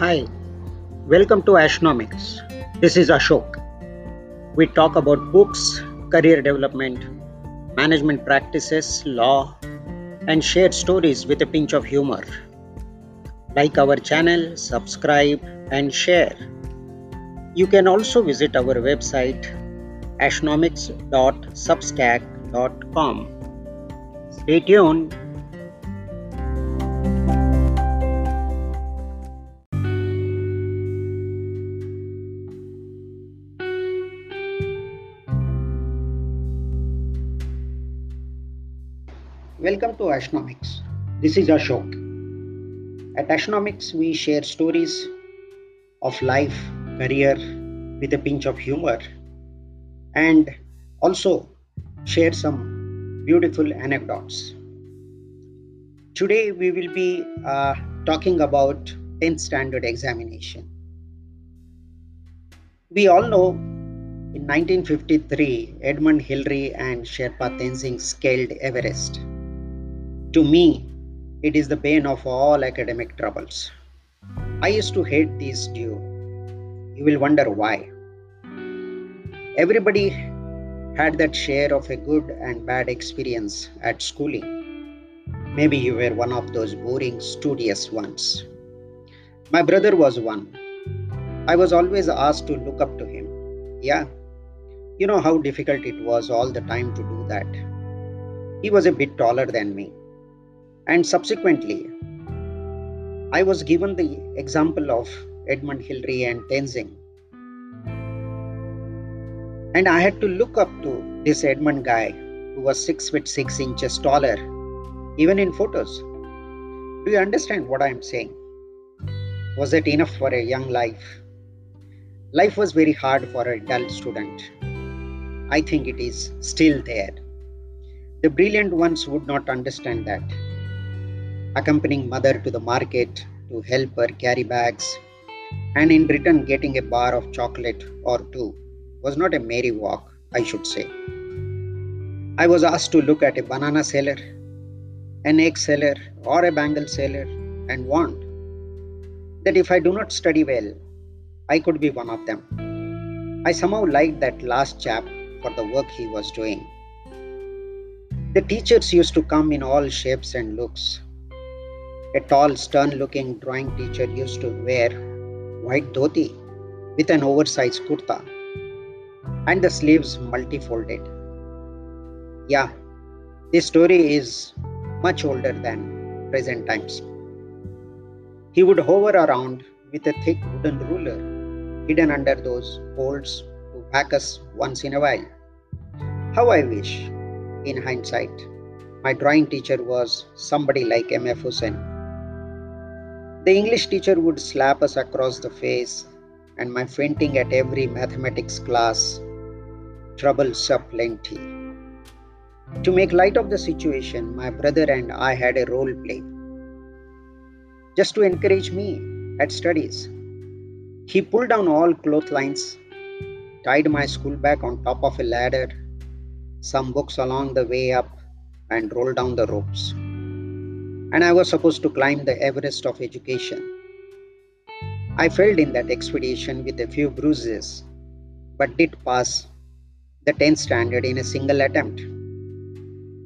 Hi, welcome to Ashnomics. This is Ashok. We talk about books, career development, management practices, law, and share stories with a pinch of humor. Like our channel, subscribe, and share. You can also visit our website ashnomics.substack.com. Stay tuned. Welcome to Ashnomics. This is Ashok. At Ashnomics, we share stories of life, career with a pinch of humor, and also share some beautiful anecdotes. Today, we will be uh, talking about 10th standard examination. We all know in 1953, Edmund Hillary and Sherpa Tenzing scaled Everest. To me, it is the bane of all academic troubles. I used to hate these duo. You will wonder why. Everybody had that share of a good and bad experience at schooling. Maybe you were one of those boring, studious ones. My brother was one. I was always asked to look up to him. Yeah, you know how difficult it was all the time to do that. He was a bit taller than me and subsequently, I was given the example of Edmund Hillary and Tenzing. And I had to look up to this Edmund guy who was six feet six inches taller, even in photos. Do you understand what I am saying? Was that enough for a young life? Life was very hard for a dull student. I think it is still there. The brilliant ones would not understand that accompanying mother to the market to help her carry bags, and in return getting a bar of chocolate or two was not a merry walk, I should say. I was asked to look at a banana seller, an egg seller, or a bangle seller and warned that if I do not study well, I could be one of them. I somehow liked that last chap for the work he was doing. The teachers used to come in all shapes and looks, a tall, stern looking drawing teacher used to wear white dhoti with an oversized kurta and the sleeves multi-folded. Yeah, this story is much older than present times. He would hover around with a thick wooden ruler hidden under those folds to whack us once in a while. How I wish, in hindsight, my drawing teacher was somebody like M.F. Husain the English teacher would slap us across the face, and my fainting at every mathematics class troubles up plenty. To make light of the situation, my brother and I had a role play. Just to encourage me at studies, he pulled down all clotheslines, tied my school bag on top of a ladder, some books along the way up, and rolled down the ropes and I was supposed to climb the Everest of education. I failed in that expedition with a few bruises, but did pass the 10th standard in a single attempt,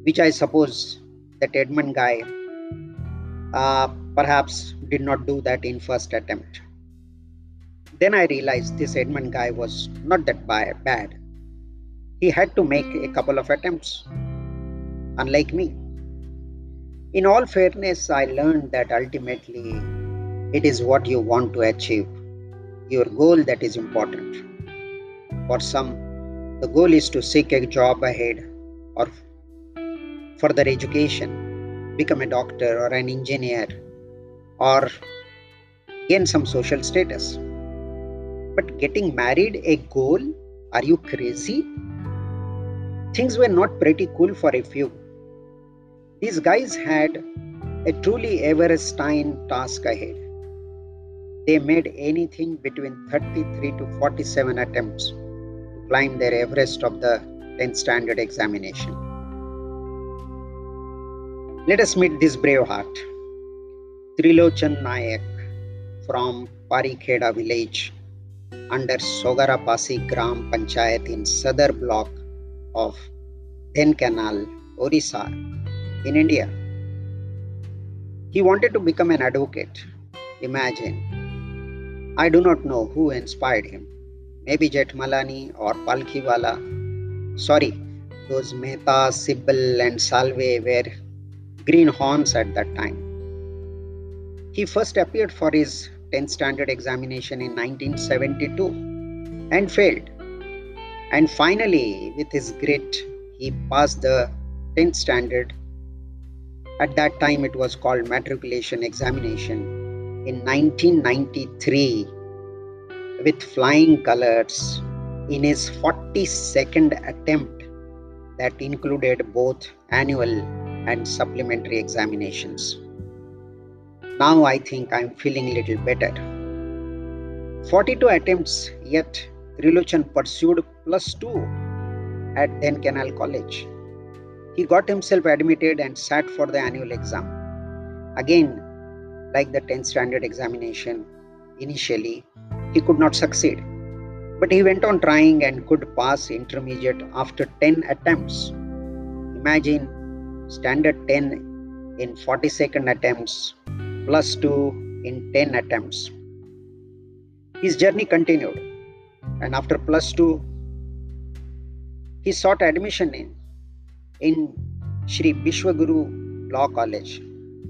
which I suppose that Edmund guy uh, perhaps did not do that in first attempt. Then I realized this Edmund guy was not that bad. He had to make a couple of attempts, unlike me in all fairness, I learned that ultimately it is what you want to achieve, your goal that is important. For some, the goal is to seek a job ahead or further education, become a doctor or an engineer, or gain some social status. But getting married a goal? Are you crazy? Things were not pretty cool for a few these guys had a truly Everestine task ahead. They made anything between 33 to 47 attempts to climb their Everest of the 10th standard examination. Let us meet this brave heart, Trilochan Nayak, from Parikheda village under Sogarapasi Gram Panchayat in Sadar block of Dhenkanal, Orissa, in India. He wanted to become an advocate. Imagine. I do not know who inspired him. Maybe Jethmalani or Palkhiwala. Sorry, those Mehta, Sibal, and Salve were greenhorns at that time. He first appeared for his 10th standard examination in 1972 and failed. And finally, with his grit, he passed the 10th standard. At that time, it was called matriculation examination in 1993 with flying colors in his 42nd attempt that included both annual and supplementary examinations. Now I think I'm feeling a little better. 42 attempts, yet Trilochan pursued plus 2 at Dhenkanal College. He got himself admitted and sat for the annual exam. Again, like the 10th standard examination, initially he could not succeed. But he went on trying and could pass intermediate after 10 attempts. Imagine standard 10 in 42nd attempts plus 2 in 10 attempts. His journey continued, and after plus 2, he sought admission in, in Sri Vishwaguru Law College.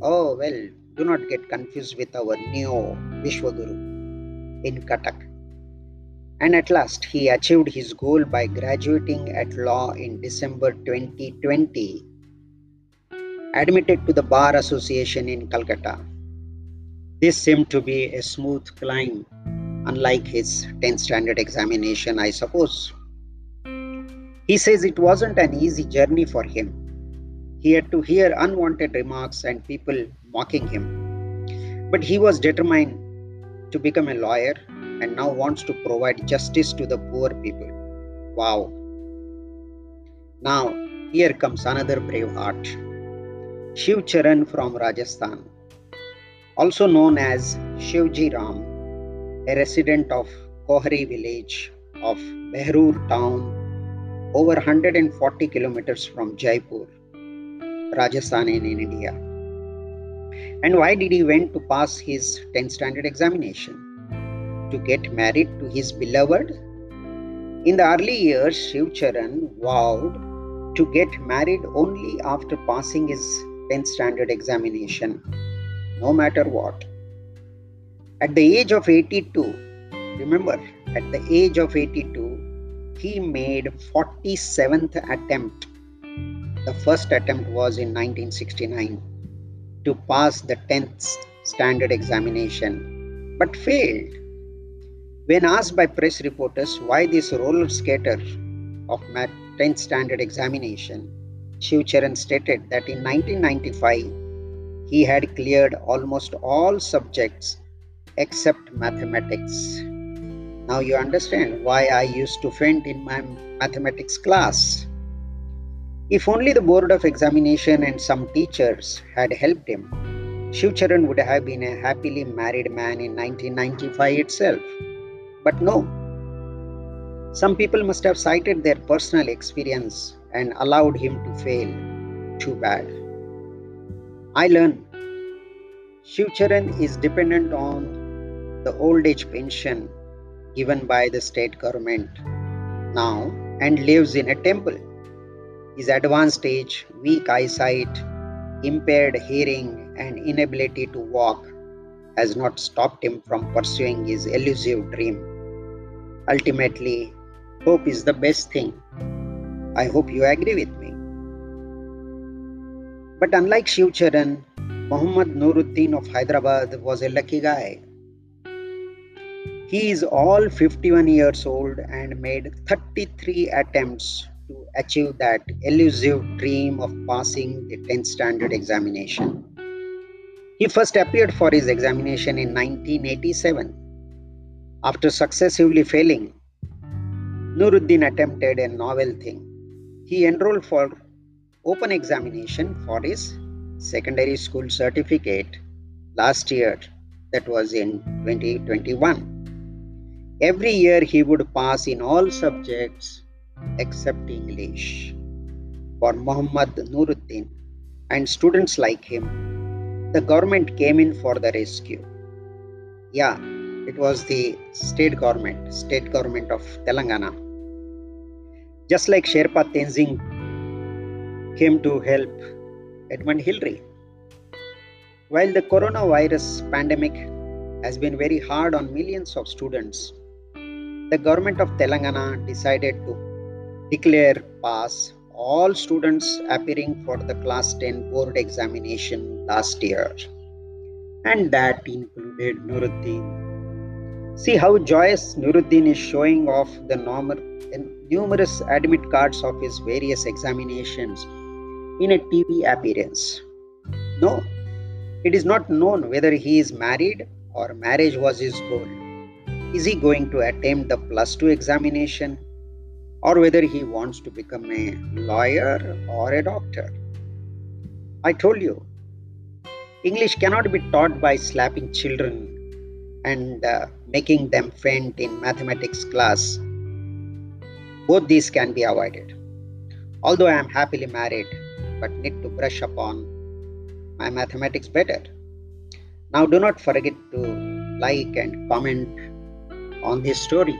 Oh, well, do not get confused with our new Vishwaguru in Cuttack. And at last, he achieved his goal by graduating at law in December 2020, admitted to the Bar Association in Calcutta. This seemed to be a smooth climb, unlike his 10th standard examination, I suppose. He says it wasn't an easy journey for him. He had to hear unwanted remarks and people mocking him. But he was determined to become a lawyer and now wants to provide justice to the poor people. Wow. Now, here comes another brave heart. Shiv Charan from Rajasthan also known as Shivji Ram, a resident of Kohri village of Behror town, over 140 kilometers from Jaipur, Rajasthan in India. And why did he went to pass his 10th standard examination? To get married to his beloved? In the early years, Shiv Charan vowed to get married only after passing his 10th standard examination no matter what. At the age of 82, remember, at the age of 82, he made 47th attempt. The first attempt was in 1969 to pass the 10th standard examination, but failed. When asked by press reporters why this roller skater of 10th standard examination, Shiv Charan stated that in 1995 he had cleared almost all subjects except mathematics. Now you understand why I used to faint in my mathematics class. If only the board of examination and some teachers had helped him, Shivcharan would have been a happily married man in 1995 itself. But no. Some people must have cited their personal experience and allowed him to fail. Too bad. I learn Shivcharan is dependent on the old age pension given by the state government now and lives in a temple. His advanced age, weak eyesight, impaired hearing, and inability to walk has not stopped him from pursuing his elusive dream. Ultimately, hope is the best thing. I hope you agree with me. But unlike Shivcharan, Muhammad Nuruddin of Hyderabad was a lucky guy. He is all 51 years old and made 33 attempts to achieve that elusive dream of passing the 10th standard examination. He first appeared for his examination in 1987. After successively failing, Nuruddin attempted a novel thing. He enrolled for open examination for his secondary school certificate last year, That was in 2021. Every year he would pass in all subjects except English. For Muhammad Nuruddin and students like him, the government came in for the rescue. Yeah, it was the state government, state government of Telangana. Just like Sherpa Tenzing came to help Edmund Hillary. While the coronavirus pandemic has been very hard on millions of students, the government of Telangana decided to declare pass all students appearing for the class 10 board examination last year. And that included Nuruddin. See how joyous Nuruddin is showing off the numerous admit cards of his various examinations in a TV appearance. No, it is not known whether he is married or marriage was his goal is he going to attempt the plus 2 examination or whether he wants to become a lawyer or a doctor. I told you, English cannot be taught by slapping children and uh, making them faint in mathematics class. Both these can be avoided. Although I am happily married, but need to brush upon my mathematics better. Now, do not forget to like and comment on this story.